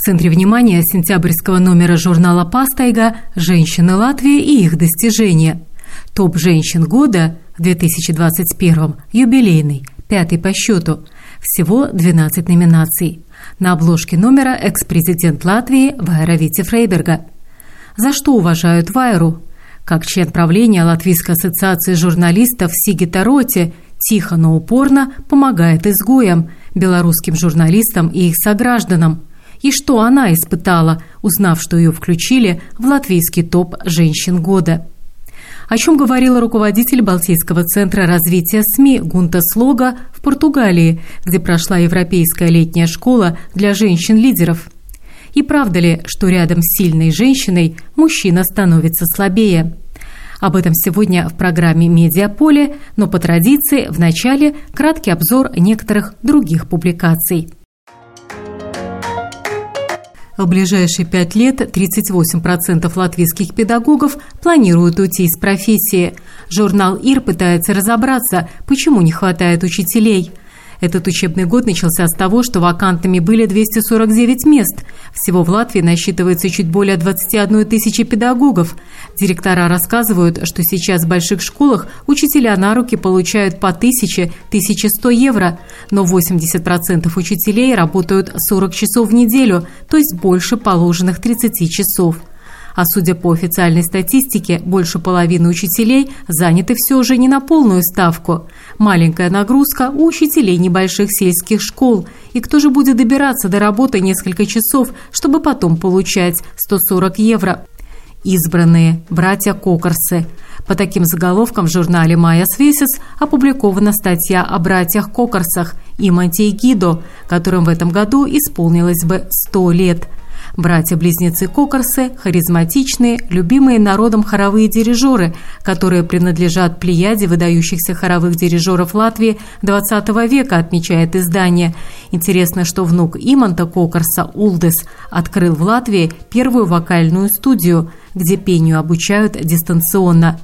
В центре внимания сентябрьского номера журнала «Пастайга» «Женщины Латвии и их достижения». Топ женщин года в 2021 юбилейный, пятый по счету. Всего 12 номинаций. На обложке номера экс-президент Латвии Вайра Вити Фрейберга. За что уважают Вайру? Как член правления Латвийской ассоциации журналистов Сигита Роти тихо, но упорно помогает изгоям, белорусским журналистам и их согражданам. И что она испытала, узнав, что ее включили в латвийский топ «Женщин года». О чем говорила руководитель Балтийского центра развития СМИ Гунта Слога в Португалии, где прошла Европейская летняя школа для женщин-лидеров. И правда ли, что рядом с сильной женщиной мужчина становится слабее? Об этом сегодня в программе «Медиаполе», но по традиции в начале краткий обзор некоторых других публикаций. В ближайшие пять лет 38% латвийских педагогов планируют уйти из профессии. Журнал «Ир» пытается разобраться, почему не хватает учителей. Этот учебный год начался с того, что вакантными были 249 мест. Всего в Латвии насчитывается чуть более 21 тысячи педагогов. Директора рассказывают, что сейчас в больших школах учителя на руки получают по 1000-1100 евро, но 80% учителей работают 40 часов в неделю, то есть больше положенных 30 часов. А судя по официальной статистике, больше половины учителей заняты все же не на полную ставку. Маленькая нагрузка у учителей небольших сельских школ. И кто же будет добираться до работы несколько часов, чтобы потом получать 140 евро? Избранные братья Кокарсы. По таким заголовкам в журнале «Майя Свесис» опубликована статья о братьях Кокарсах и Мантей Гидо, которым в этом году исполнилось бы 100 лет – Братья-близнецы Кокарсы – харизматичные, любимые народом хоровые дирижеры, которые принадлежат плеяде выдающихся хоровых дирижеров Латвии XX века, отмечает издание. Интересно, что внук Иманта Кокарса Улдес открыл в Латвии первую вокальную студию, где пению обучают дистанционно.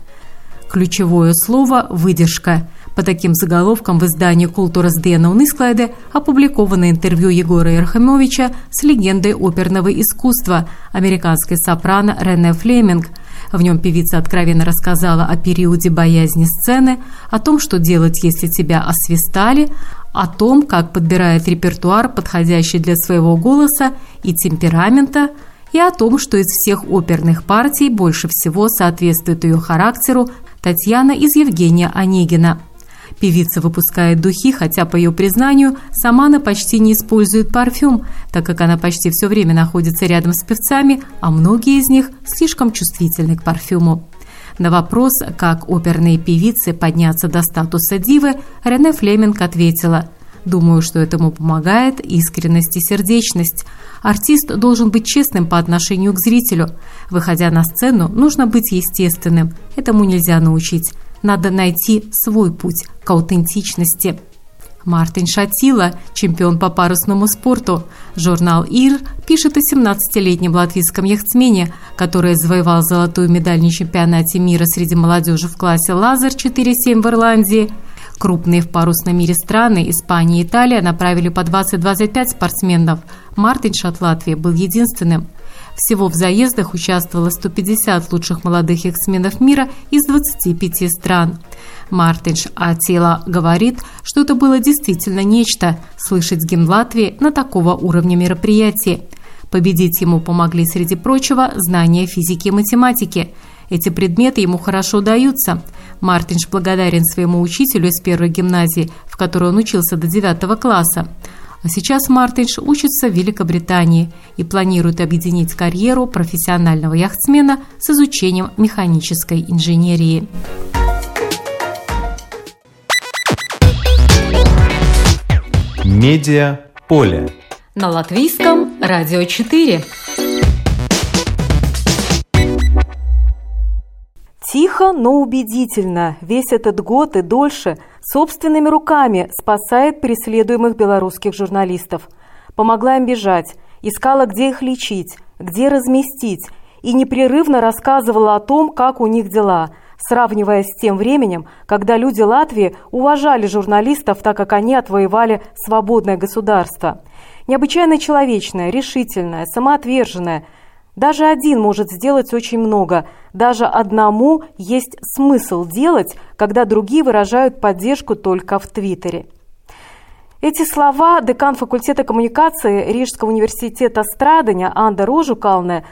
Ключевое слово – выдержка – по таким заголовкам в издании «Культура Сдена Унисклайде» опубликовано интервью Егора Ерхамовича с легендой оперного искусства, американской сопрано Рене Флеминг. В нем певица откровенно рассказала о периоде боязни сцены, о том, что делать, если тебя освистали, о том, как подбирает репертуар, подходящий для своего голоса и темперамента, и о том, что из всех оперных партий больше всего соответствует ее характеру Татьяна из Евгения Онегина. Певица выпускает духи, хотя, по ее признанию, сама она почти не использует парфюм, так как она почти все время находится рядом с певцами, а многие из них слишком чувствительны к парфюму. На вопрос, как оперные певицы подняться до статуса дивы, Рене Флеминг ответила «Думаю, что этому помогает искренность и сердечность. Артист должен быть честным по отношению к зрителю. Выходя на сцену, нужно быть естественным. Этому нельзя научить. Надо найти свой путь к аутентичности. Мартин Шатила, чемпион по парусному спорту. Журнал «Ир» пишет о 17-летнем латвийском яхтсмене, который завоевал золотую медаль на чемпионате мира среди молодежи в классе «Лазер» 4-7 в Ирландии. Крупные в парусном мире страны Испания и Италия направили по 20-25 спортсменов. Мартин Шат Латвии был единственным. Всего в заездах участвовало 150 лучших молодых яхтсменов мира из 25 стран. Мартинш Атила говорит, что это было действительно нечто – слышать гимн Латвии на такого уровня мероприятии. Победить ему помогли, среди прочего, знания физики и математики. Эти предметы ему хорошо даются. Мартинш благодарен своему учителю из первой гимназии, в которой он учился до 9 класса. А сейчас Мартинш учится в Великобритании и планирует объединить карьеру профессионального яхтсмена с изучением механической инженерии. Медиа поле. На латвийском радио 4. Тихо, но убедительно, весь этот год и дольше собственными руками спасает преследуемых белорусских журналистов. Помогла им бежать, искала, где их лечить, где разместить, и непрерывно рассказывала о том, как у них дела, сравнивая с тем временем, когда люди Латвии уважали журналистов, так как они отвоевали свободное государство. Необычайно человечная, решительная, самоотверженная – даже один может сделать очень много. Даже одному есть смысл делать, когда другие выражают поддержку только в Твиттере. Эти слова декан факультета коммуникации Рижского университета Страдания Анда Рожукалне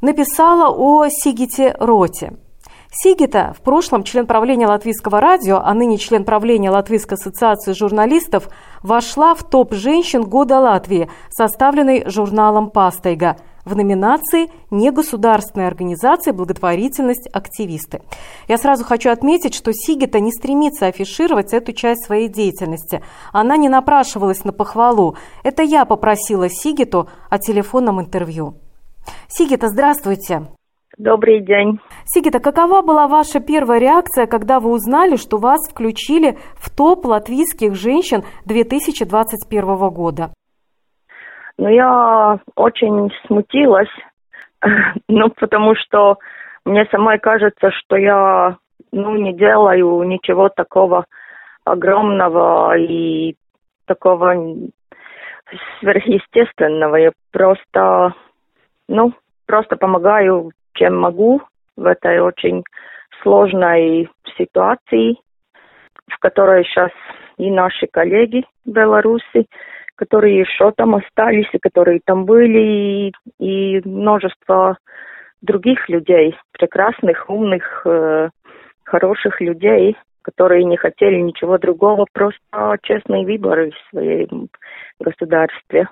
написала о Сигите Роте. Сигита, в прошлом член правления Латвийского радио, а ныне член правления Латвийской ассоциации журналистов, вошла в топ женщин года Латвии, составленный журналом «Пастайга» в номинации «Негосударственная организация, благотворительность, активисты». Я сразу хочу отметить, что Сигита не стремится афишировать эту часть своей деятельности. Она не напрашивалась на похвалу. Это я попросила Сигиту о телефонном интервью. Сигита, здравствуйте. Добрый день. Сигита, какова была ваша первая реакция, когда вы узнали, что вас включили в топ латвийских женщин 2021 года? Ну, я очень смутилась, ну, потому что мне самой кажется, что я, ну, не делаю ничего такого огромного и такого сверхъестественного. Я просто, ну, просто помогаю, чем могу в этой очень сложной ситуации, в которой сейчас и наши коллеги в Беларуси, которые еще там остались, и которые там были, и, и множество других людей, прекрасных, умных, э, хороших людей, которые не хотели ничего другого, просто честные выборы в своем государстве.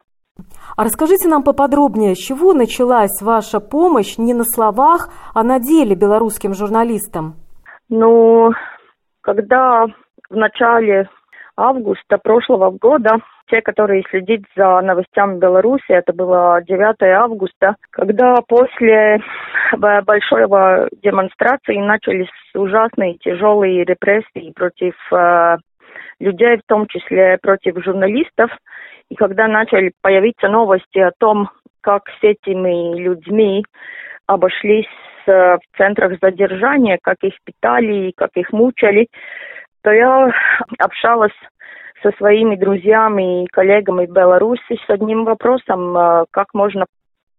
А расскажите нам поподробнее, с чего началась ваша помощь не на словах, а на деле белорусским журналистам? Ну, когда в начале августа прошлого года те, которые следят за новостями Беларуси, это было 9 августа, когда после большой демонстрации начались ужасные тяжелые репрессии против э, людей, в том числе против журналистов, и когда начали появиться новости о том, как с этими людьми обошлись э, в центрах задержания, как их питали, как их мучали, то я общалась со своими друзьями и коллегами в Беларуси с одним вопросом, э, как можно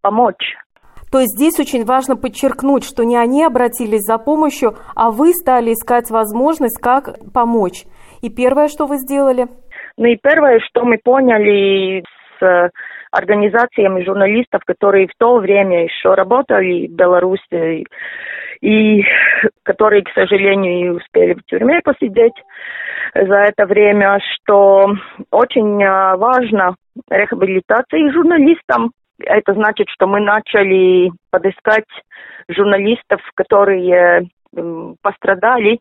помочь. То есть здесь очень важно подчеркнуть, что не они обратились за помощью, а вы стали искать возможность, как помочь. И первое, что вы сделали? Ну и первое, что мы поняли с э, организациями журналистов, которые в то время еще работали в Беларуси, и которые, к сожалению, и успели в тюрьме посидеть за это время, что очень а, важно рехабилитация журналистам. Это значит, что мы начали подыскать журналистов, которые пострадали,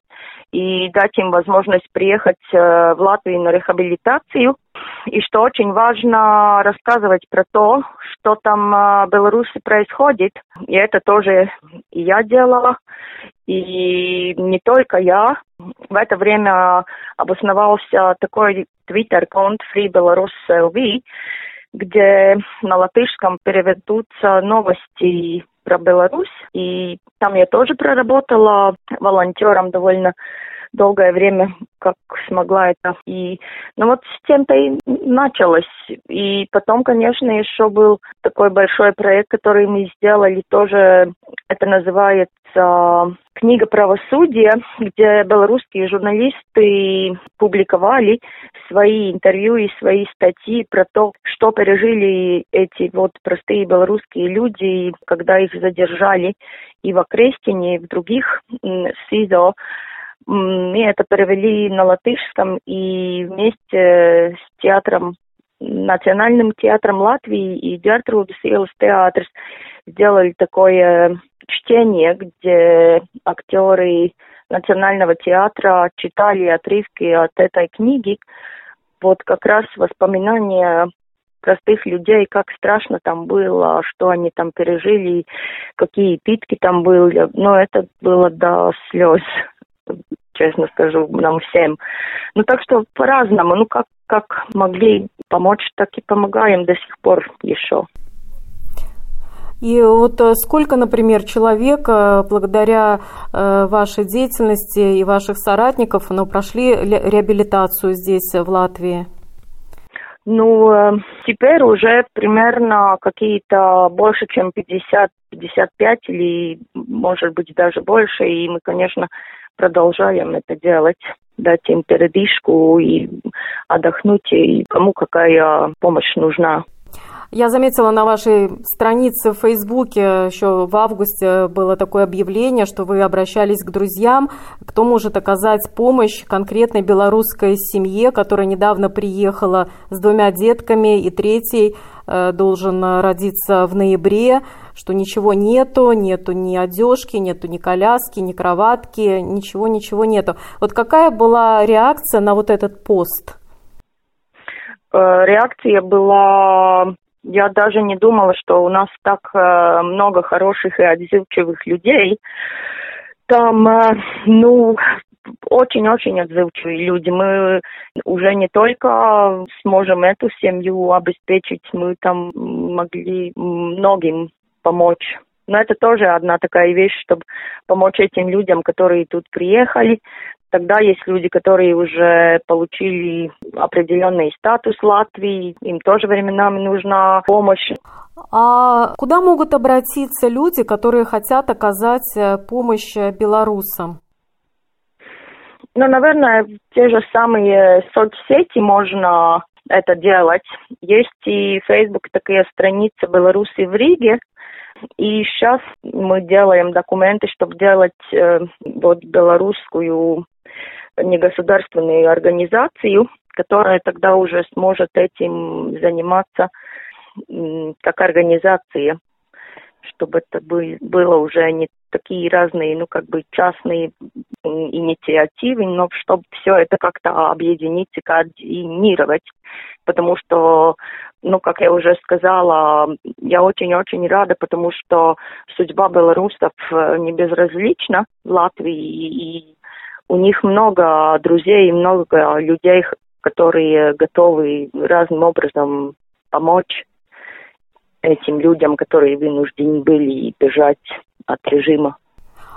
и дать им возможность приехать э, в Латвию на рехабилитацию. И что очень важно рассказывать про то, что там э, в Беларуси происходит. И это тоже я делала, и не только я. В это время обосновался такой твиттер-конт Free Belarus LV, где на латышском переведутся новости про Беларусь, и там я тоже проработала волонтером довольно долгое время, как смогла это. И, ну вот с тем-то и началось. И потом, конечно, еще был такой большой проект, который мы сделали тоже, это называется книга правосудия, где белорусские журналисты публиковали свои интервью и свои статьи про то, что пережили эти вот простые белорусские люди, когда их задержали и в Окрестине, и в других СИЗО. Мы это перевели на латышском и вместе с театром, Национальным театром Латвии и Дяртрудас Иелас театр сделали такое чтение, где актеры Национального театра читали отрывки от этой книги. Вот как раз воспоминания простых людей, как страшно там было, что они там пережили, какие питки там были. Но это было до слез, честно скажу, нам всем. Ну так что по-разному, ну как, как могли помочь, так и помогаем до сих пор еще. И вот э, сколько, например, человек э, благодаря э, вашей деятельности и ваших соратников ну, прошли реабилитацию здесь, в Латвии? Ну, теперь уже примерно какие-то больше, чем 50, 55 или, может быть, даже больше. И мы, конечно, продолжаем это делать дать им передышку и отдохнуть, и кому какая помощь нужна. Я заметила на вашей странице в Фейсбуке еще в августе было такое объявление, что вы обращались к друзьям, кто может оказать помощь конкретной белорусской семье, которая недавно приехала с двумя детками, и третий э, должен родиться в ноябре, что ничего нету, нету ни одежки, нету ни коляски, ни кроватки, ничего, ничего нету. Вот какая была реакция на вот этот пост? Э, реакция была я даже не думала, что у нас так э, много хороших и отзывчивых людей. Там, э, ну, очень-очень отзывчивые люди. Мы уже не только сможем эту семью обеспечить, мы там могли многим помочь. Но это тоже одна такая вещь, чтобы помочь этим людям, которые тут приехали, Тогда есть люди, которые уже получили определенный статус Латвии, им тоже временами нужна помощь. А куда могут обратиться люди, которые хотят оказать э, помощь белорусам? Ну, наверное, те же самые соцсети можно это делать. Есть и Facebook такие страницы Беларуси в Риге, и сейчас мы делаем документы, чтобы делать э, вот белорусскую негосударственную организацию, которая тогда уже сможет этим заниматься как организация, чтобы это было уже не такие разные, ну, как бы частные инициативы, но чтобы все это как-то объединить и координировать. Потому что, ну, как я уже сказала, я очень-очень рада, потому что судьба белорусов э, не безразлична в Латвии, и у них много друзей, много людей, которые готовы разным образом помочь этим людям, которые вынуждены были бежать от режима.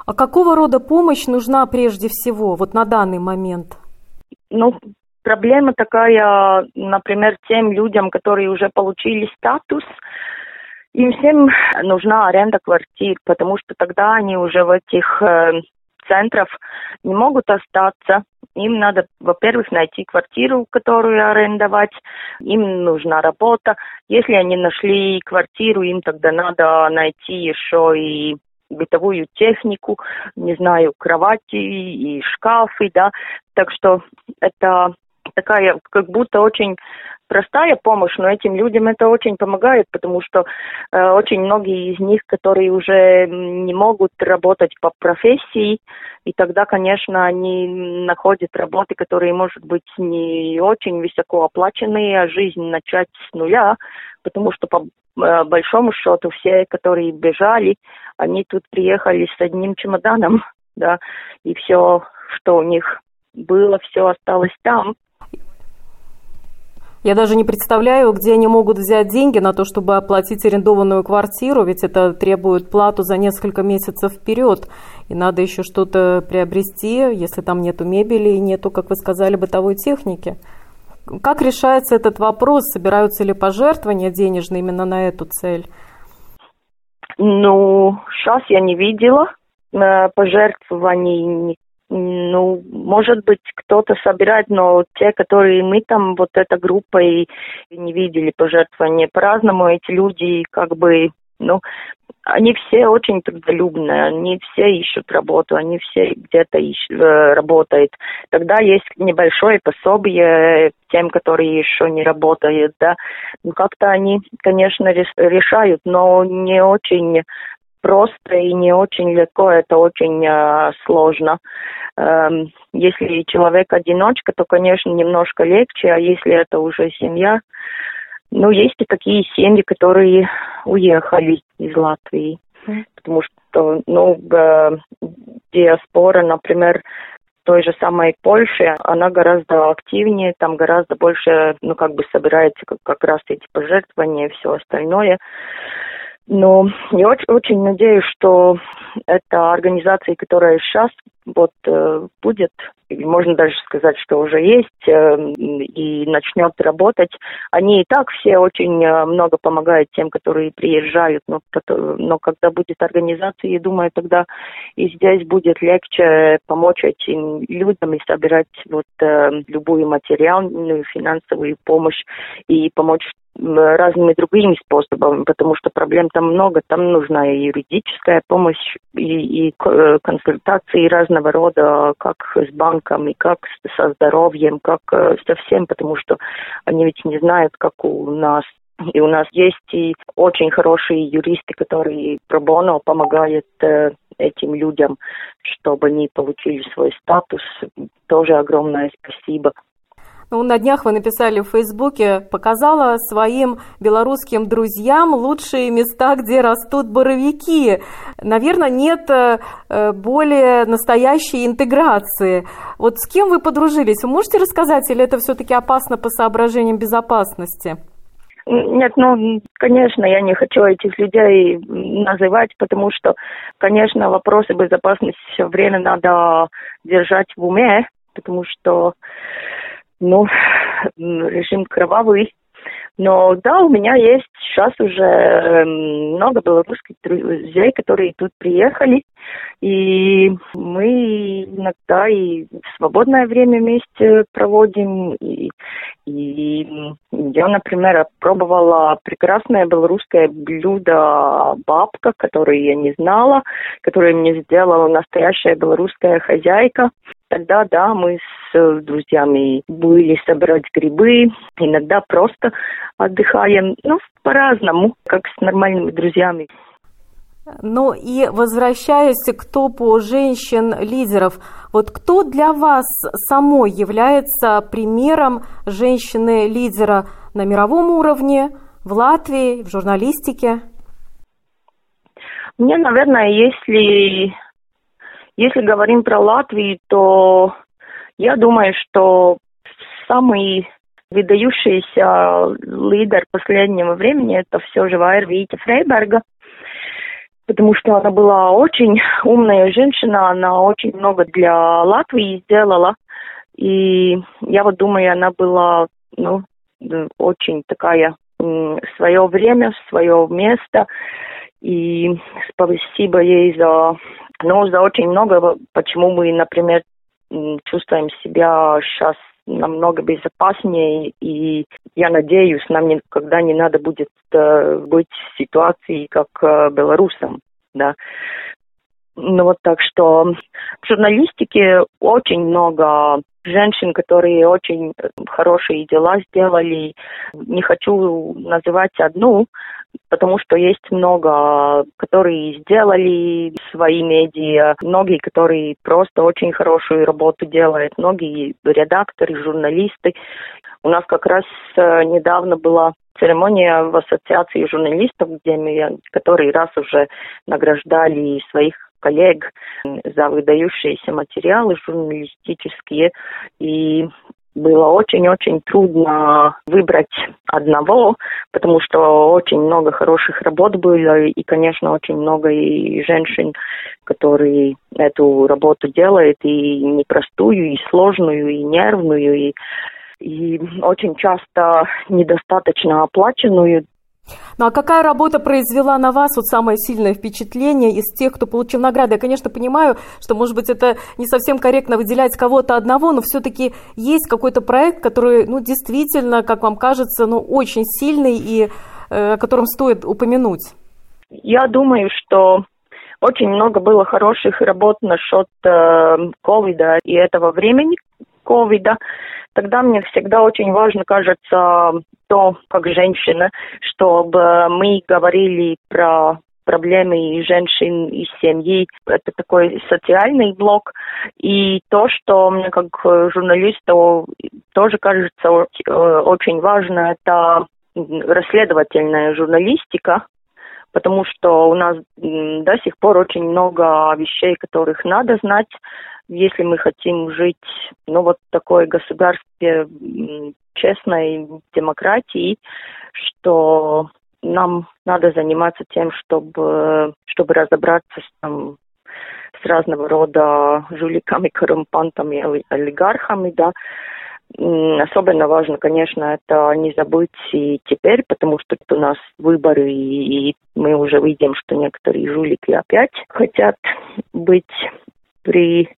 А какого рода помощь нужна прежде всего, вот на данный момент? Ну, проблема такая, например, тем людям, которые уже получили статус, им всем нужна аренда квартир, потому что тогда они уже в этих э, центров не могут остаться. Им надо, во-первых, найти квартиру, которую арендовать. Им нужна работа. Если они нашли квартиру, им тогда надо найти еще и бытовую технику, не знаю, кровати и шкафы, да. Так что это такая как будто очень простая помощь, но этим людям это очень помогает, потому что э, очень многие из них, которые уже не могут работать по профессии, и тогда, конечно, они находят работы, которые, может быть, не очень высоко оплаченные, а жизнь начать с нуля, потому что по э, большому счету все, которые бежали, они тут приехали с одним чемоданом, да, и все, что у них было, все осталось там. Я даже не представляю, где они могут взять деньги на то, чтобы оплатить арендованную квартиру, ведь это требует плату за несколько месяцев вперед. И надо еще что-то приобрести, если там нету мебели и нету, как вы сказали, бытовой техники. Как решается этот вопрос? Собираются ли пожертвования денежные именно на эту цель? Ну, сейчас я не видела э, пожертвований ну, может быть, кто-то собирает, но те, которые мы там, вот эта группа, и не видели пожертвования по-разному, эти люди как бы, ну, они все очень трудолюбные, они все ищут работу, они все где-то ищут, э, работают. Тогда есть небольшое пособие тем, которые еще не работают, да. Ну, как-то они, конечно, решают, но не очень просто и не очень легко, это очень э, сложно. Эм, если человек одиночка, то, конечно, немножко легче, а если это уже семья, ну, есть и такие семьи, которые уехали из Латвии, потому что, ну, диаспора, например, той же самой Польши, она гораздо активнее, там гораздо больше, ну, как бы собирается как, как раз эти пожертвования и все остальное. Но я очень, очень надеюсь, что эта организация, которая сейчас вот э, будет, или можно даже сказать, что уже есть э, и начнет работать, они и так все очень э, много помогают тем, которые приезжают, но, но когда будет организация, я думаю, тогда и здесь будет легче помочь этим людям и собирать вот любую материальную, финансовую помощь и помочь разными другими способами, потому что проблем там много. Там нужна и юридическая помощь, и, и консультации разного рода, как с банком, и как со здоровьем, как э, со всем, потому что они ведь не знают, как у нас и у нас есть и очень хорошие юристы, которые пробоно помогают э, этим людям, чтобы они получили свой статус. Тоже огромное спасибо. Ну, на днях вы написали в Фейсбуке, показала своим белорусским друзьям лучшие места, где растут боровики. Наверное, нет э, более настоящей интеграции. Вот с кем вы подружились? Вы можете рассказать, или это все-таки опасно по соображениям безопасности? Нет, ну, конечно, я не хочу этих людей называть, потому что, конечно, вопросы безопасности все время надо держать в уме, потому что ну, режим кровавый. Но да, у меня есть сейчас уже эм, много белорусских друзей, которые тут приехали, и мы иногда и свободное время вместе проводим, и, и я, например, пробовала прекрасное белорусское блюдо бабка, которое я не знала, которое мне сделала настоящая белорусская хозяйка. Тогда, да, мы с э, друзьями были собирать грибы, иногда просто отдыхаем, ну, по-разному, как с нормальными друзьями. Ну и возвращаясь к топу женщин-лидеров, вот кто для вас самой является примером женщины-лидера на мировом уровне, в Латвии, в журналистике? Мне, наверное, если если говорим про Латвию, то я думаю, что самый выдающийся лидер последнего времени это все же Вайер Вита Фрейберга, потому что она была очень умная женщина, она очень много для Латвии сделала, и я вот думаю, она была, ну, очень такая свое время, свое место, и спасибо ей за но за очень много, почему мы, например, чувствуем себя сейчас намного безопаснее, и я надеюсь, нам никогда не надо будет э, быть в ситуации, как э, белорусам, да. Ну вот так что в журналистике очень много женщин, которые очень хорошие дела сделали. Не хочу называть одну, потому что есть много, которые сделали свои медиа, многие, которые просто очень хорошую работу делают, многие редакторы, журналисты. У нас как раз э, недавно была церемония в ассоциации журналистов, где мы который раз уже награждали своих коллег за выдающиеся материалы журналистические. И было очень-очень трудно выбрать одного, потому что очень много хороших работ было, и, конечно, очень много и женщин, которые эту работу делают, и непростую, и сложную, и нервную, и, и очень часто недостаточно оплаченную ну а какая работа произвела на вас вот самое сильное впечатление из тех, кто получил награды? Я, конечно, понимаю, что, может быть, это не совсем корректно выделять кого-то одного, но все-таки есть какой-то проект, который, ну, действительно, как вам кажется, ну, очень сильный и э, о котором стоит упомянуть. Я думаю, что очень много было хороших работ насчет э, ковида и этого времени ковида тогда мне всегда очень важно, кажется, то, как женщина, чтобы мы говорили про проблемы женщин и семьи. Это такой социальный блок. И то, что мне как журналисту тоже кажется очень важно, это расследовательная журналистика, потому что у нас до сих пор очень много вещей, которых надо знать, если мы хотим жить, ну, вот такой государстве честной демократии, что нам надо заниматься тем, чтобы, чтобы разобраться с, там, с разного рода жуликами, коррумпантами, олигархами, да. Особенно важно, конечно, это не забыть и теперь, потому что у нас выборы, и мы уже видим, что некоторые жулики опять хотят быть при,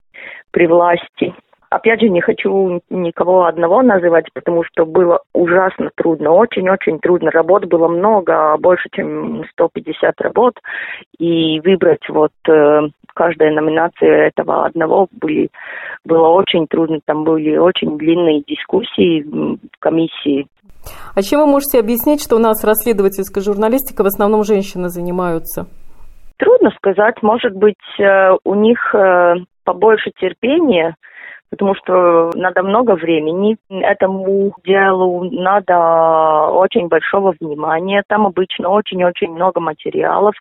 при власти. Опять же, не хочу никого одного называть, потому что было ужасно трудно, очень-очень трудно. Работ было много, больше, чем 150 работ. И выбрать вот э, каждая номинация этого одного были, было очень трудно. Там были очень длинные дискуссии в комиссии. А чем вы можете объяснить, что у нас расследовательская журналистика в основном женщины занимаются? Трудно сказать. Может быть, э, у них э, побольше терпения, потому что надо много времени этому делу, надо очень большого внимания. Там обычно очень-очень много материалов.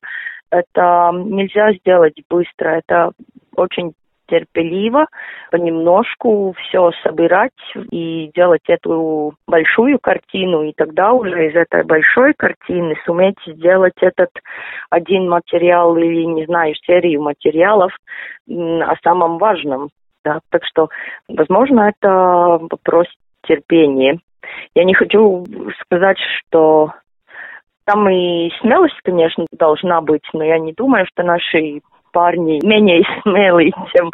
Это нельзя сделать быстро, это очень терпеливо, понемножку все собирать и делать эту большую картину, и тогда уже из этой большой картины суметь сделать этот один материал или, не знаю, серию материалов о самом важном. Да? Так что, возможно, это вопрос терпения. Я не хочу сказать, что там и смелость, конечно, должна быть, но я не думаю, что наши парни менее смелые, чем,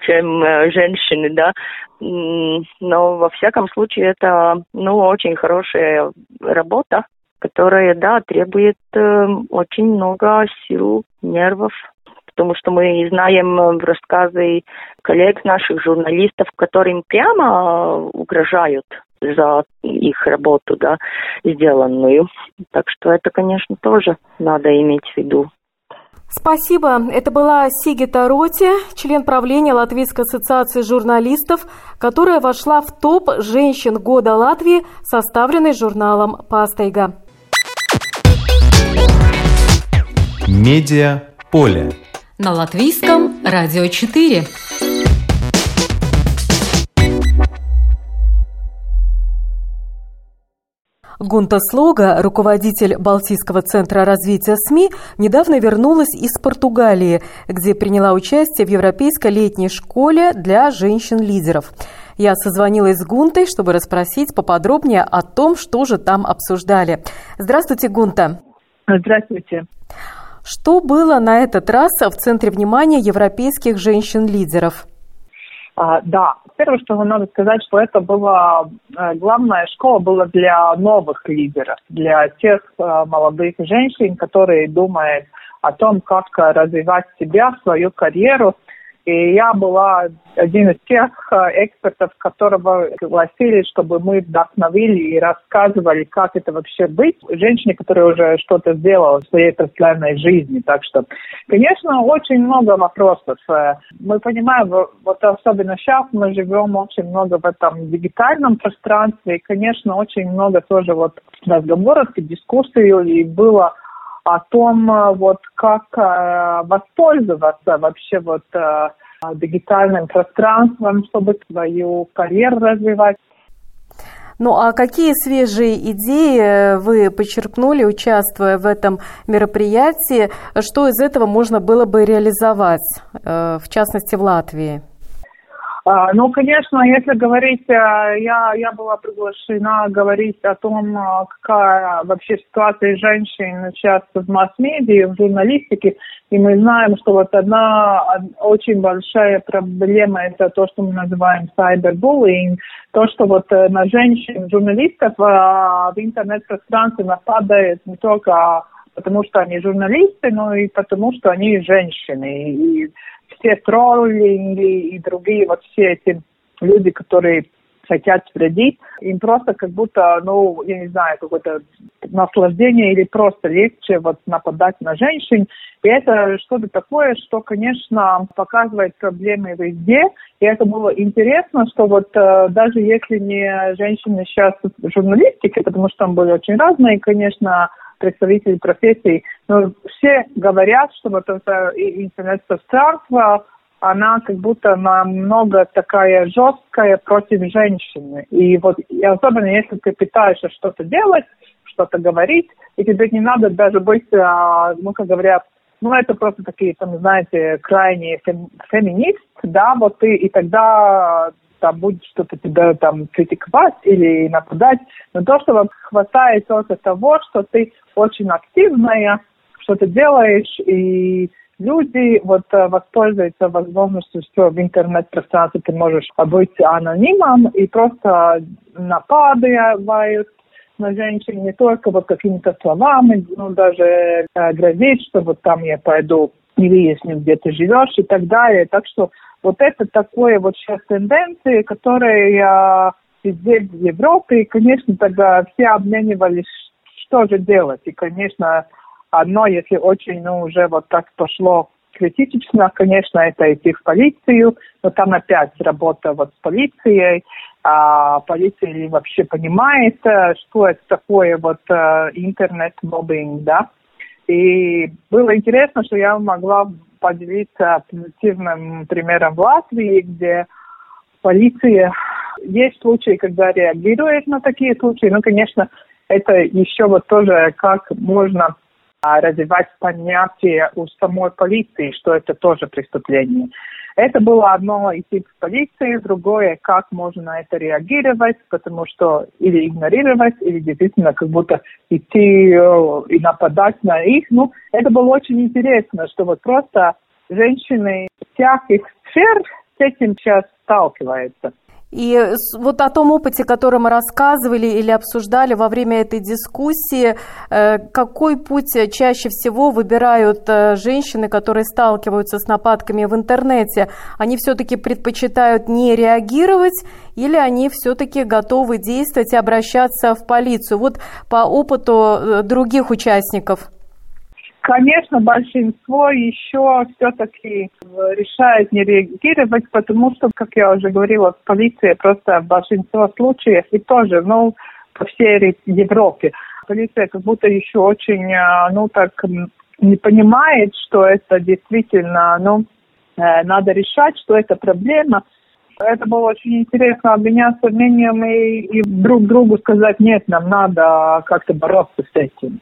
чем э, женщины, да. Но во всяком случае это, ну, очень хорошая работа, которая, да, требует э, очень много сил, нервов, потому что мы знаем э, рассказы коллег наших журналистов, которым прямо угрожают за их работу, да, сделанную. Так что это, конечно, тоже надо иметь в виду. Спасибо. Это была Сигита Роти, член правления Латвийской ассоциации журналистов, которая вошла в топ женщин года Латвии, составленный журналом «Пастайга». Медиа поле. На латвийском радио 4. Гунта Слога, руководитель Балтийского центра развития СМИ, недавно вернулась из Португалии, где приняла участие в Европейской летней школе для женщин-лидеров. Я созвонилась с Гунтой, чтобы расспросить поподробнее о том, что же там обсуждали. Здравствуйте, Гунта. Здравствуйте. Что было на этот раз в центре внимания европейских женщин-лидеров? А, да, первое, что надо сказать, что это была э, главная школа была для новых лидеров, для тех э, молодых женщин, которые думают о том, как развивать себя, свою карьеру, и я была один из тех э, экспертов, которого пригласили, чтобы мы вдохновили и рассказывали, как это вообще быть женщине, которая уже что-то сделала в своей профессиональной жизни. Так что, конечно, очень много вопросов. Э, мы понимаем, вот особенно сейчас мы живем очень много в этом дигитальном пространстве, и, конечно, очень много тоже вот разговоров и дискуссий и было о том, э, вот как э, воспользоваться вообще вот э, дигитальным пространством, чтобы свою карьеру развивать. Ну а какие свежие идеи вы подчеркнули, участвуя в этом мероприятии? Что из этого можно было бы реализовать, в частности в Латвии? А, ну, конечно, если говорить, э, я, я была приглашена говорить о том, э, какая вообще ситуация женщин сейчас в масс-медиа, в журналистике, и мы знаем, что вот одна очень большая проблема – это то, что мы называем cyberbullying, то, что вот э, на женщин, журналистов в интернет-пространстве нападает не только потому, что они журналисты, но и потому, что они женщины. И все троллинги и другие вот все эти люди, которые хотят вредить. Им просто как будто, ну, я не знаю, какое-то наслаждение или просто легче вот нападать на женщин. И это что-то такое, что, конечно, показывает проблемы везде. И это было интересно, что вот э, даже если не женщины сейчас в журналистике, потому что там были очень разные, конечно, представители профессий, но все говорят, что вот это интернет-пространство, она как будто намного такая жесткая против женщины. И вот и особенно если ты пытаешься что-то делать, что-то говорить, и тебе не надо даже быть, а, ну, как говорят, ну, это просто такие, там, знаете, крайние фем, феминист, да, вот ты, и тогда там будет что-то тебя там критиковать или нападать, но то, что вам хватает только того, что ты очень активная, что ты делаешь, и люди вот э, воспользуются возможностью, что в интернет-пространстве ты можешь быть анонимом и просто нападают на женщин не только вот какими-то словами, но даже э, грозить, что вот там я пойду и выясню, где ты живешь и так далее. Так что вот это такое вот сейчас тенденции, которые э, везде в Европе, и, конечно, тогда все обменивались, что же делать. И, конечно, Одно, если очень, ну, уже вот так пошло критично, конечно, это идти в полицию, но там опять работа вот с полицией, а полиция вообще понимает, э, что это такое вот э, интернет-мобинг, да. И было интересно, что я могла поделиться позитивным примером в Латвии, где полиция есть случаи, когда реагирует на такие случаи, ну, конечно, это еще вот тоже как можно а развивать понятие у самой полиции, что это тоже преступление. Это было одно идти в полиции, другое, как можно на это реагировать, потому что или игнорировать, или действительно как будто идти э, и нападать на их. Ну, это было очень интересно, что вот просто женщины всяких сфер с этим сейчас сталкиваются. И вот о том опыте, который мы рассказывали или обсуждали во время этой дискуссии, э, какой путь чаще всего выбирают э, женщины, которые сталкиваются с нападками в интернете? Они все-таки предпочитают не реагировать или они все-таки готовы действовать и обращаться в полицию? Вот по опыту э, других участников. Конечно, большинство еще все-таки решает не реагировать, потому что, как я уже говорила, полиция просто в большинство случаев и тоже, ну, по всей Европе. Полиция как будто еще очень, а, ну, так не понимает, что это действительно, ну, э, надо решать, что это проблема. Это было очень интересно обменяться мнением и, и друг другу сказать, нет, нам надо как-то бороться с этим.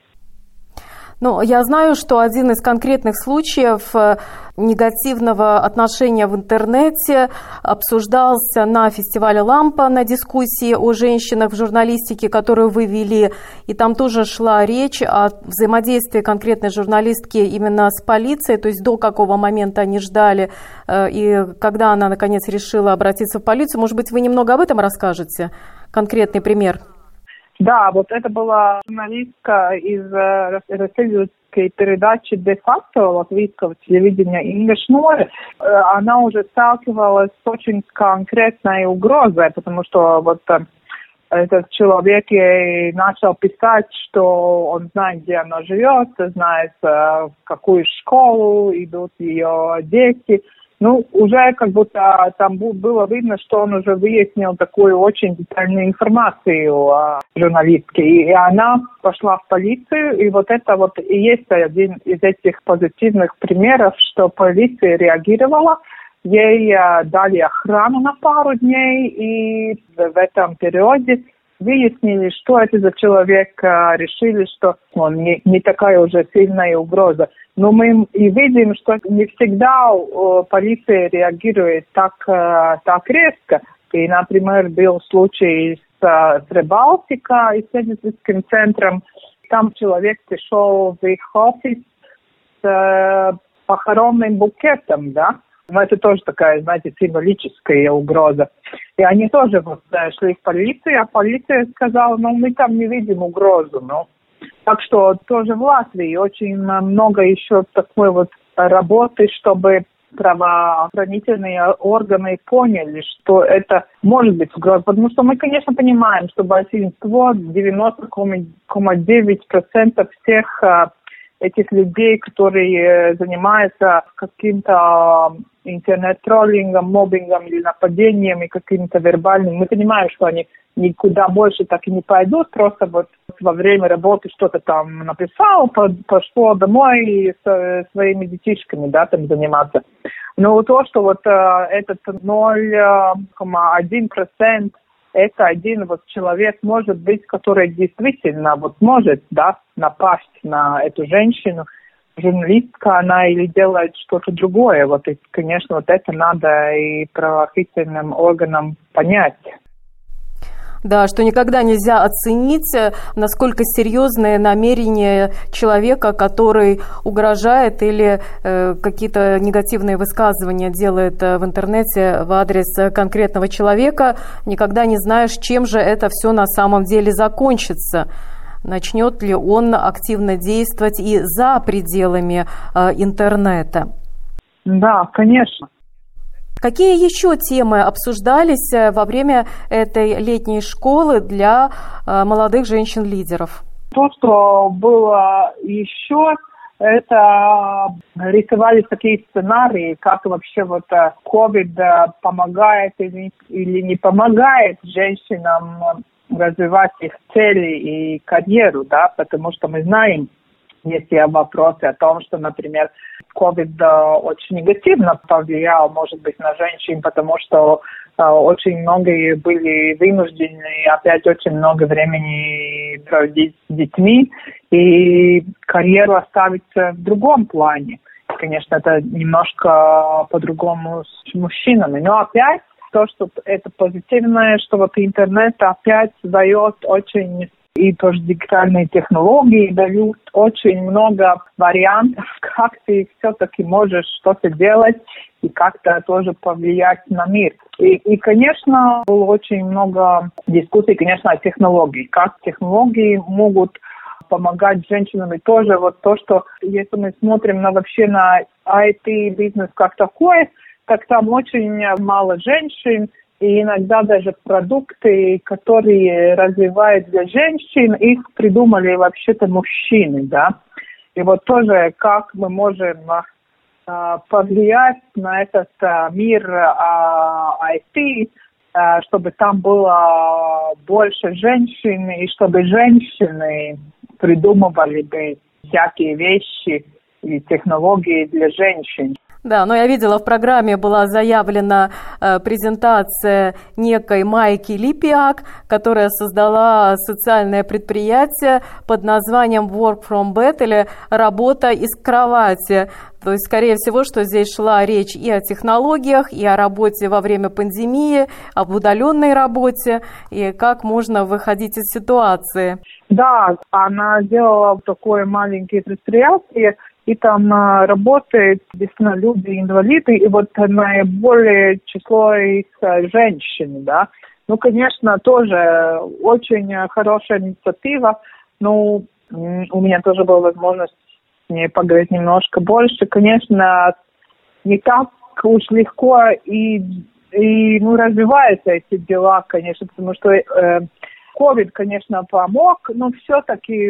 Ну, я знаю, что один из конкретных случаев э, негативного отношения в интернете обсуждался на фестивале «Лампа» на дискуссии о женщинах в журналистике, которую вы вели. И там тоже шла речь о взаимодействии конкретной журналистки именно с полицией, то есть до какого момента они ждали э, и когда она, наконец, решила обратиться в полицию. Может быть, вы немного об этом расскажете? Конкретный пример. Да, вот это была журналистка из э, расследовательской передачи «Де-факто» латвийского телевидения Инга Шнур. Э, она уже сталкивалась с очень конкретной угрозой, потому что вот э, этот человек ей начал писать, что он знает, где она живет, знает, в какую школу идут ее дети – ну, уже как будто там было видно, что он уже выяснил такую очень детальную информацию о журналистке. И она пошла в полицию, и вот это вот и есть один из этих позитивных примеров, что полиция реагировала, ей э, дали охрану на пару дней, и в этом периоде выяснили, что это за человек, э, решили, что он не, не такая уже сильная угроза. Но мы и видим, что не всегда полиция реагирует так, э, так резко. И, например, был случай с, с Рыбалтика, исследовательским центром. Там человек пришел в их офис с похоронным букетом, да, это тоже такая, знаете, символическая угроза. И они тоже вот шли в полицию, а полиция сказала, ну, мы там не видим угрозу, ну. Так что тоже в Латвии очень много еще такой вот работы, чтобы правоохранительные органы поняли, что это может быть угроза. Потому что мы, конечно, понимаем, что большинство, 90,9% всех а, этих людей, которые занимаются каким-то интернет-троллингом, мобингом или нападением и каким-то вербальным, мы понимаем, что они никуда больше так и не пойдут, просто вот во время работы что-то там написал, пошло домой и с своими детишками, да, там заниматься. Но то, что вот э, этот 0,1% это один вот человек может быть, который действительно вот может, да, напасть на эту женщину, журналистка она или делает что-то другое. Вот, и, конечно, вот это надо и правоохранительным органам понять. Да, что никогда нельзя оценить, э, насколько серьезное намерение человека, который угрожает или э, какие-то негативные высказывания делает э, в интернете в адрес конкретного человека. Никогда не знаешь, чем же это все на самом деле закончится начнет ли он активно действовать и за пределами э, интернета. Да, конечно. Какие еще темы обсуждались э, во время этой летней школы для э, молодых женщин-лидеров? То, что было еще, это рисовались такие сценарии, как вообще вот COVID помогает или не помогает женщинам развивать их цели и карьеру, да, потому что мы знаем, есть вопросы о том, что, например, COVID очень негативно повлиял, может быть, на женщин, потому что э, очень многие были вынуждены опять очень много времени проводить с детьми и карьеру оставить в другом плане. Конечно, это немножко по-другому с мужчинами. Но опять то, что это позитивное, что вот интернет опять дает очень и тоже дигитальные технологии дают очень много вариантов, как ты все-таки можешь что-то делать и как-то тоже повлиять на мир. И, и, конечно, было очень много дискуссий, конечно, о технологии, как технологии могут помогать женщинам. И тоже вот то, что если мы смотрим на вообще на IT-бизнес как такой, так там очень мало женщин, и иногда даже продукты, которые развивают для женщин, их придумали вообще-то мужчины, да. И вот тоже как мы можем а, повлиять на этот а, мир а, IT, а, чтобы там было больше женщин, и чтобы женщины придумывали бы всякие вещи и технологии для женщин. Да, но я видела, в программе была заявлена э, презентация некой Майки Липиак, которая создала социальное предприятие под названием Work from Bed или «Работа из кровати». То есть, скорее всего, что здесь шла речь и о технологиях, и о работе во время пандемии, об удаленной работе, и как можно выходить из ситуации. Да, она делала такое маленькое предприятие, и там а, работают действительно люди, инвалиды, и вот наиболее число их а, женщин, да. Ну, конечно, тоже очень хорошая инициатива, но у меня тоже была возможность ней поговорить немножко больше. Конечно, не так уж легко и, и ну, развиваются эти дела, конечно, потому что э, COVID, конечно, помог, но все-таки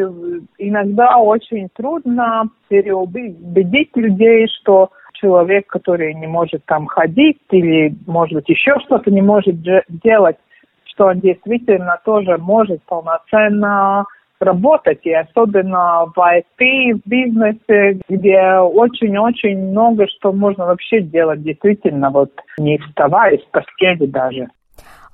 иногда очень трудно переубедить людей, что человек, который не может там ходить или, может быть, еще что-то не может делать, что он действительно тоже может полноценно работать, и особенно в IT, в бизнесе, где очень-очень много что можно вообще делать, действительно, вот не вставая с постели даже.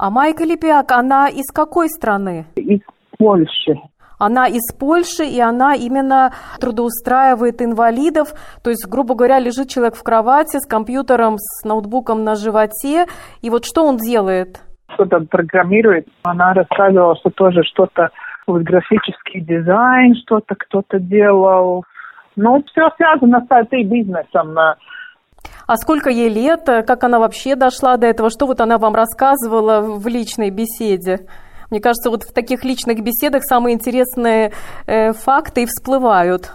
А Майка Липиак, она из какой страны? Из Польши. Она из Польши, и она именно трудоустраивает инвалидов. То есть, грубо говоря, лежит человек в кровати с компьютером, с ноутбуком на животе. И вот что он делает? Что-то программирует. Она рассказывала, что тоже что-то, вот графический дизайн, что-то кто-то делал. Ну, все связано с этой бизнесом. А сколько ей лет? Как она вообще дошла до этого? Что вот она вам рассказывала в личной беседе? Мне кажется, вот в таких личных беседах самые интересные э, факты и всплывают.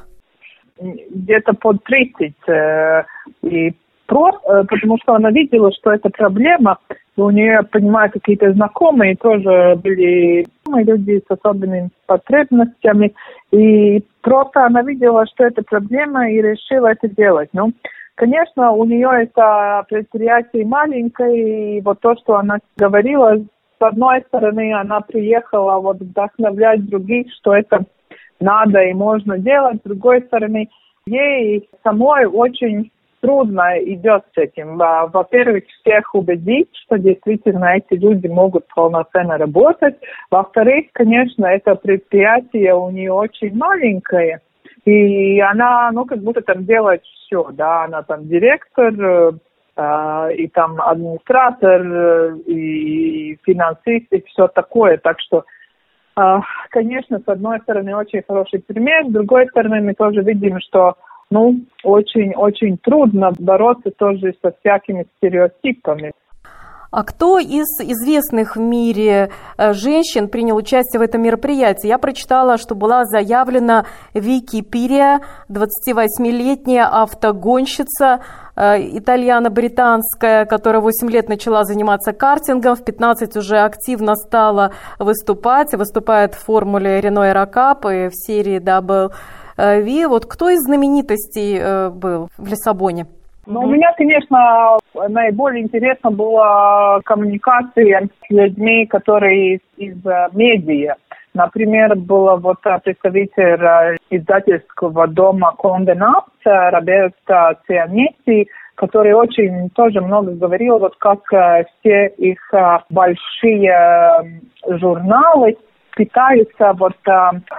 Где-то под 30. Э, и вопрос, э, потому что она видела, что это проблема. У нее, понимаю, какие-то знакомые тоже были люди с особенными потребностями. И просто она видела, что это проблема и решила это делать. Ну, конечно, у нее это предприятие маленькое, и вот то, что она говорила, с одной стороны, она приехала вот вдохновлять других, что это надо и можно делать, с другой стороны, ей самой очень трудно идет с этим. Во-первых, всех убедить, что действительно эти люди могут полноценно работать. Во-вторых, конечно, это предприятие у нее очень маленькое, и она, ну, как будто там делает все, да, она там директор, э, и там администратор, э, и финансист, и все такое. Так что, э, конечно, с одной стороны, очень хороший пример, с другой стороны, мы тоже видим, что ну, очень-очень трудно бороться тоже со всякими стереотипами. А кто из известных в мире э, женщин принял участие в этом мероприятии? Я прочитала, что была заявлена Вики Пирия, 28-летняя автогонщица, э, итальяно-британская, которая 8 лет начала заниматься картингом, в 15 уже активно стала выступать, выступает в формуле Рено Aerocap и в серии Э, Ви. Вот кто из знаменитостей э, был в Лиссабоне? Ну, у меня, конечно, наиболее интересно была коммуникация с людьми, которые из, из э, медиа. Например, был вот представитель издательского дома Конде Напса Роберто Цианетти, который очень тоже много говорил, вот как все их большие журналы пытаются вот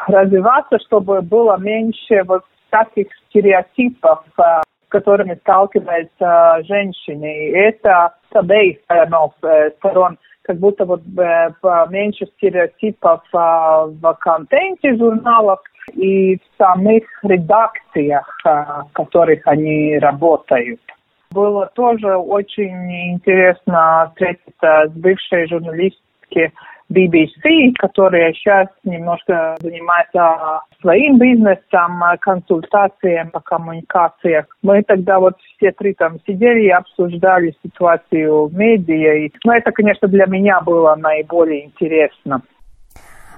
развиваться, чтобы было меньше вот таких стереотипов, которыми сталкиваются женщины. И это с обеих сторон как будто вот меньше стереотипов а, в контенте журналов и в самих редакциях, в которых они работают. Было тоже очень интересно встретиться с бывшей журналисткой BBC, которая сейчас немножко занимается своим бизнесом, консультациям по коммуникациям. Мы тогда вот все три там сидели и обсуждали ситуацию в медиа. И, ну, это, конечно, для меня было наиболее интересно.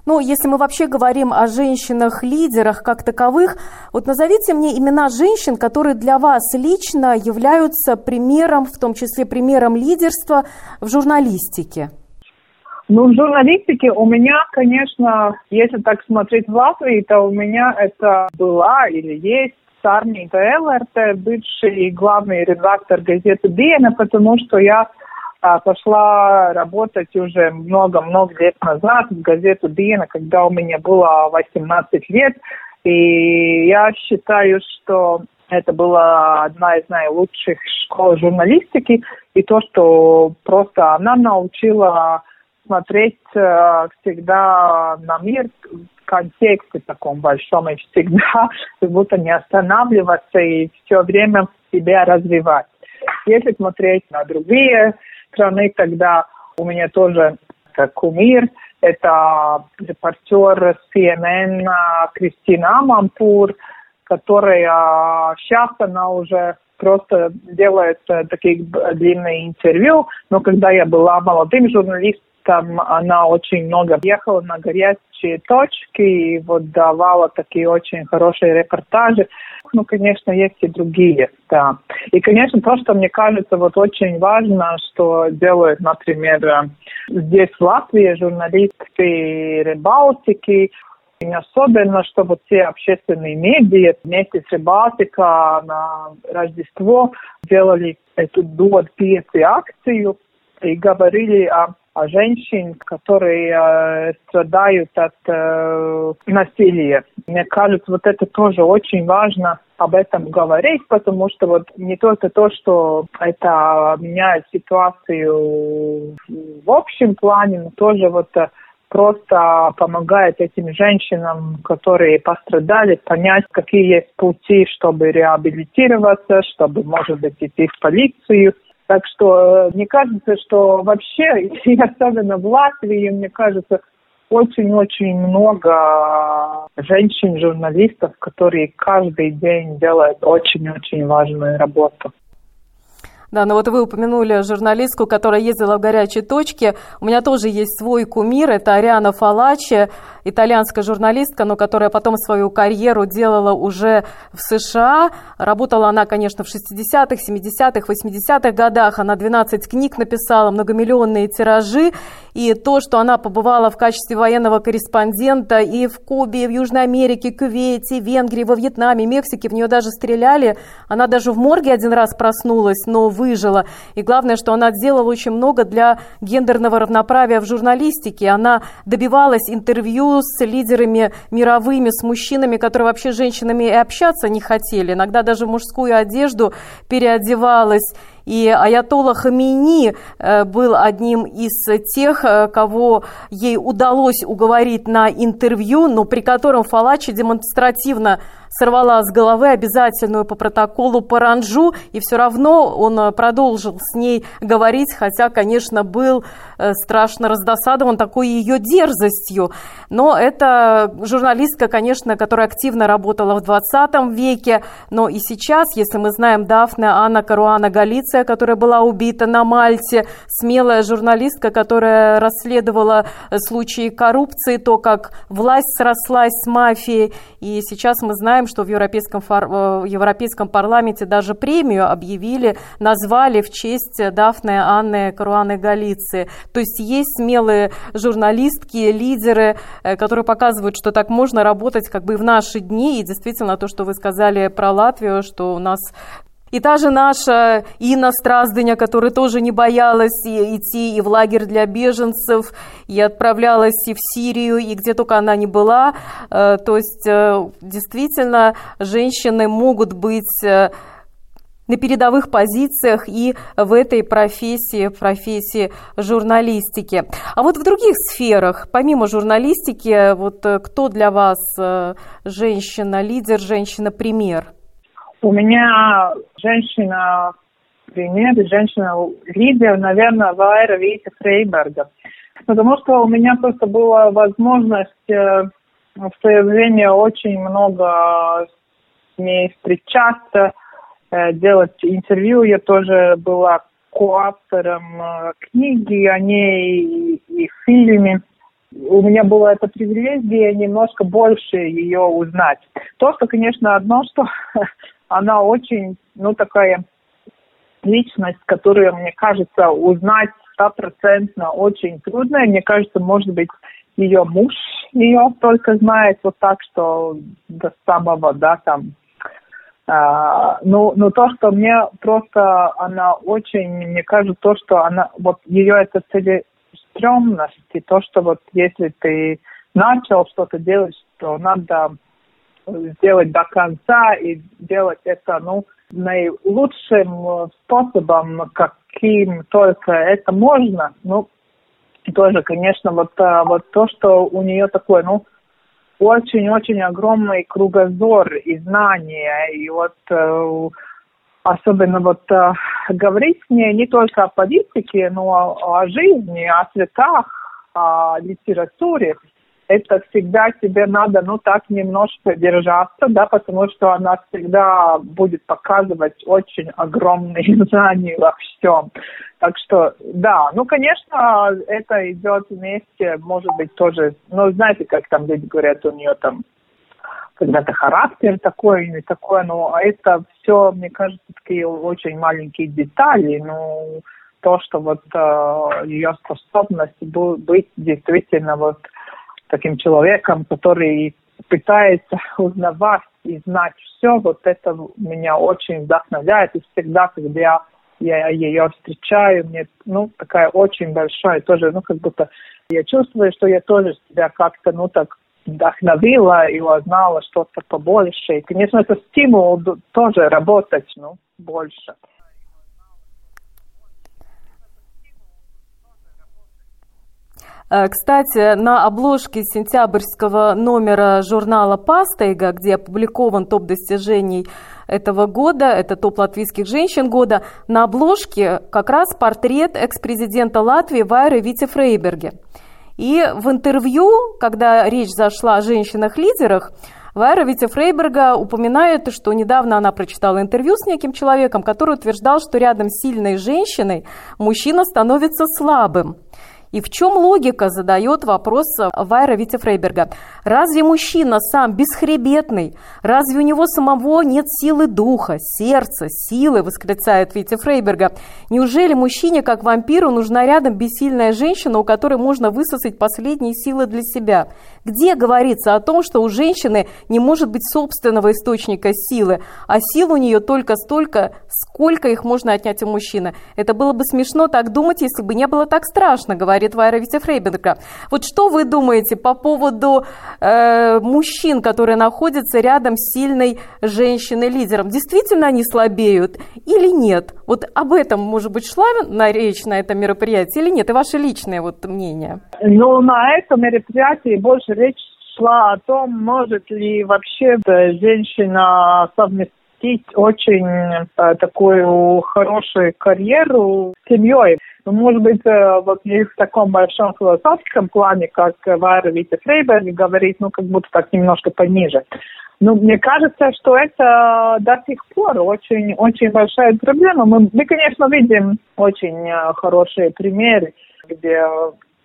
Ну, если мы вообще говорим о женщинах-лидерах как таковых, вот назовите мне имена женщин, которые для вас лично являются примером, в том числе примером лидерства в журналистике. Ну, в журналистике у меня, конечно, если так смотреть в Латвии, то у меня это была или есть Сарнита Эллерте, бывший главный редактор газеты «Диена», потому что я а, пошла работать уже много-много лет назад в газету «Диена», когда у меня было 18 лет. И я считаю, что это была одна из наилучших школ журналистики. И то, что просто она научила смотреть э, всегда на мир в контексте таком большом и всегда как будто не останавливаться и все время себя развивать. Если смотреть на другие страны, тогда у меня тоже как кумир, это репортер CNN Кристина Амампур, которая сейчас она уже просто делает такие длинные интервью, но когда я была молодым журналистом, там она очень много ехала на горячие точки и вот давала такие очень хорошие репортажи. Ну, конечно, есть и другие, да. И, конечно, то, что мне кажется вот очень важно, что делают, например, здесь в Латвии журналисты Рыбалтики, и особенно, чтобы все общественные медиа вместе с Рыбалтика на Рождество делали эту дуот акцию и говорили о женщин, которые э, страдают от э, насилия. Мне кажется, вот это тоже очень важно об этом говорить, потому что вот не только то, что это меняет ситуацию в общем плане, но тоже вот э, просто помогает этим женщинам, которые пострадали, понять, какие есть пути, чтобы реабилитироваться, чтобы, может быть, идти в полицию, так что э, мне кажется, что вообще, и особенно в Латвии, мне кажется, очень-очень много женщин-журналистов, которые каждый день делают очень-очень важную работу. Да, но вот вы упомянули журналистку, которая ездила в горячие точки. У меня тоже есть свой кумир, это Ариана Фалачи, итальянская журналистка, но которая потом свою карьеру делала уже в США. Работала она, конечно, в 60-х, 70-х, 80-х годах. Она 12 книг написала, многомиллионные тиражи. И то, что она побывала в качестве военного корреспондента и в Кубе, и в Южной Америке, Кувейте, Венгрии, во Вьетнаме, Мексике, в нее даже стреляли. Она даже в морге один раз проснулась, но выжила. И главное, что она сделала очень много для гендерного равноправия в журналистике. Она добивалась интервью с лидерами мировыми, с мужчинами, которые вообще с женщинами и общаться не хотели. Иногда даже мужскую одежду переодевалась. И Аятолла Хамини э, был одним из тех, э, кого ей удалось уговорить на интервью, но при котором Фалачи демонстративно сорвала с головы обязательную по протоколу паранжу, и все равно он э, продолжил с ней говорить, хотя, конечно, был э, страшно раздосадован такой ее дерзостью. Но это журналистка, конечно, которая активно работала в 20 веке, но и сейчас, если мы знаем Дафне Анна Каруана Галиция, которая была убита на Мальте, смелая журналистка, которая расследовала э, случаи коррупции, то, как власть срослась с мафией, и сейчас мы знаем, знаем, что в Европейском, в Европейском парламенте даже премию объявили, назвали в честь Дафны Анны Каруаны Галиции. То есть есть смелые журналистки, лидеры, э, которые показывают, что так можно работать как бы в наши дни. И действительно то, что вы сказали про Латвию, что у нас и та же наша Инна Страздыня, которая тоже не боялась идти и в лагерь для беженцев, и отправлялась и в Сирию, и где только она не была. Э, то есть э, действительно женщины могут быть э, на передовых позициях и в этой профессии, профессии журналистики. А вот в других сферах, помимо журналистики, вот кто для вас женщина-лидер, женщина-пример? У меня женщина пример, женщина-лидер, наверное, Вайра Вита Фрейберга. Потому что у меня просто была возможность э, в свое время очень много с ней встречаться, э, делать интервью. Я тоже была коавтором э, книги о ней и фильме у меня было это привилегия немножко больше ее узнать. То, что, конечно, одно, что она очень, ну, такая личность, которую, мне кажется, узнать стопроцентно очень трудно. Мне кажется, может быть, ее муж ее только знает вот так, что до самого, да, там. А, ну, ну, то, что мне просто она очень, мне кажется, то, что она, вот ее это целеустремность, и то, что вот если ты начал что-то делать, то надо сделать до конца и делать это, ну, наилучшим способом, каким только это можно. Ну, тоже, конечно, вот, а, вот то, что у нее такой, ну, очень-очень огромный кругозор и знания, и вот э, особенно вот э, говорить с ней не только о политике, но о жизни, о цветах, о литературе это всегда тебе надо, ну, так немножко держаться, да, потому что она всегда будет показывать очень огромные знания во всем. Так что, да, ну, конечно, это идет вместе, может быть, тоже, ну, знаете, как там люди говорят, у нее там когда-то характер такой или такой, но это все, мне кажется, такие очень маленькие детали, ну, то, что вот э, ее способность быть действительно вот таким человеком, который пытается узнавать и знать все, вот это меня очень вдохновляет. И всегда, когда я, я ее встречаю, мне, ну, такая очень большая тоже, ну, как будто я чувствую, что я тоже себя как-то, ну, так вдохновила и узнала что-то побольше. И, конечно, это стимул тоже работать, ну, больше. Э, кстати, на обложке сентябрьского номера журнала «Пастейга», где опубликован топ достижений этого года, это топ латвийских женщин года, на обложке как раз портрет экс-президента Латвии Вайры Вити Фрейберге. И в интервью, когда речь зашла о женщинах-лидерах, Вайра Витя Фрейберга упоминает, что недавно она прочитала интервью с неким человеком, который утверждал, что рядом с сильной женщиной мужчина становится слабым. И в чем логика, задает вопрос Вайра Витя Фрейберга. Разве мужчина сам бесхребетный? Разве у него самого нет силы духа, сердца, силы, восклицает Витя Фрейберга. Неужели мужчине, как вампиру, нужна рядом бессильная женщина, у которой можно высосать последние силы для себя? Где говорится о том, что у женщины не может быть собственного источника силы, а сил у нее только столько, сколько их можно отнять у мужчины? Это было бы смешно так думать, если бы не было так страшно, говорит говорит Вайра Витефрейбенко. Вот что вы думаете по поводу э, мужчин, которые находятся рядом с сильной женщиной-лидером? Действительно они слабеют или нет? Вот об этом, может быть, шла на речь на этом мероприятии или нет? И ваше личное вот мнение? Ну, на этом мероприятии больше речь шла о том, может ли вообще женщина совместить очень э, такую хорошую карьеру с семьей. Ну, может быть, э, вот не в таком большом философском плане, как Вайра Вита Фрейберг говорит, ну, как будто так немножко пониже. Ну, мне кажется, что это до сих пор очень, очень большая проблема. Мы, мы, конечно, видим очень э, хорошие примеры, где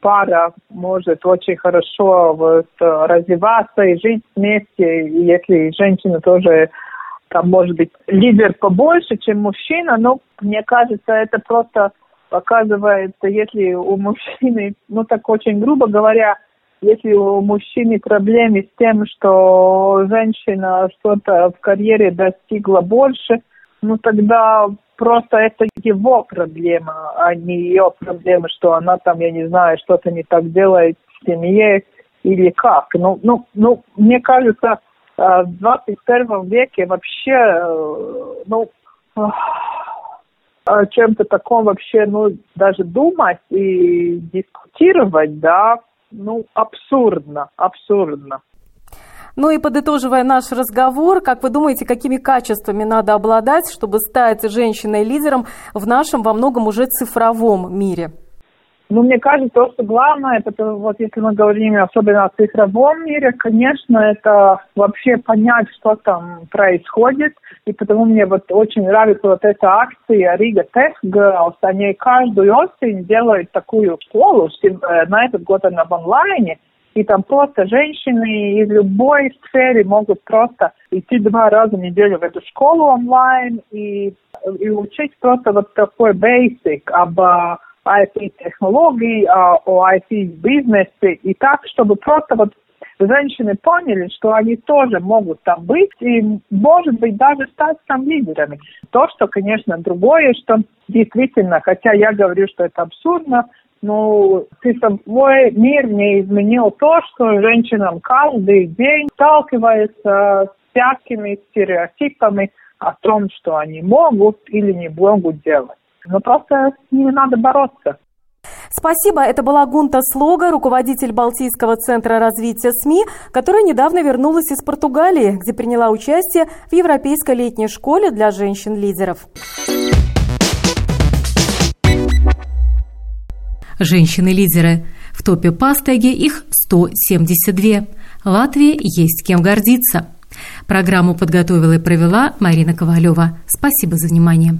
пара может очень хорошо вот, развиваться и жить вместе, если женщина тоже там может быть лидер побольше, чем мужчина, но мне кажется, это просто показывает, если у мужчины, ну так очень грубо говоря, если у мужчины проблемы с тем, что женщина что-то в карьере достигла больше, ну тогда просто это его проблема, а не ее проблема, что она там, я не знаю, что-то не так делает в семье или как. Ну, ну, ну мне кажется, в 21 веке вообще, э, ну, о чем-то таком вообще, ну, даже думать и дискутировать, да, ну, абсурдно, абсурдно. Ну и подытоживая наш разговор, как вы думаете, какими качествами надо обладать, чтобы стать женщиной-лидером в нашем во многом уже цифровом мире? Ну, мне кажется, то, что главное, это вот если мы говорим особенно о цифровом мире, конечно, это вообще понять, что там происходит. И потому мне вот очень нравится вот эта акция Рига Tech Girls. Они каждую осень делают такую школу, на этот год она в онлайне. И там просто женщины из любой сферы могут просто идти два раза в неделю в эту школу онлайн и, и учить просто вот такой basic об IT-технологий, о IT-бизнесе, и так, чтобы просто вот женщины поняли, что они тоже могут там быть и, может быть, даже стать там лидерами. То, что, конечно, другое, что действительно, хотя я говорю, что это абсурдно, но цифровой мир не изменил то, что женщинам каждый день сталкиваются с всякими стереотипами о том, что они могут или не могут делать. Но просто с ними надо бороться. Спасибо. Это была Гунта Слога, руководитель Балтийского центра развития СМИ, которая недавно вернулась из Португалии, где приняла участие в Европейской летней школе для женщин-лидеров. Женщины-лидеры. В топе Пастеги их 172. Латвии есть кем гордиться. Программу подготовила и провела Марина Ковалева. Спасибо за внимание.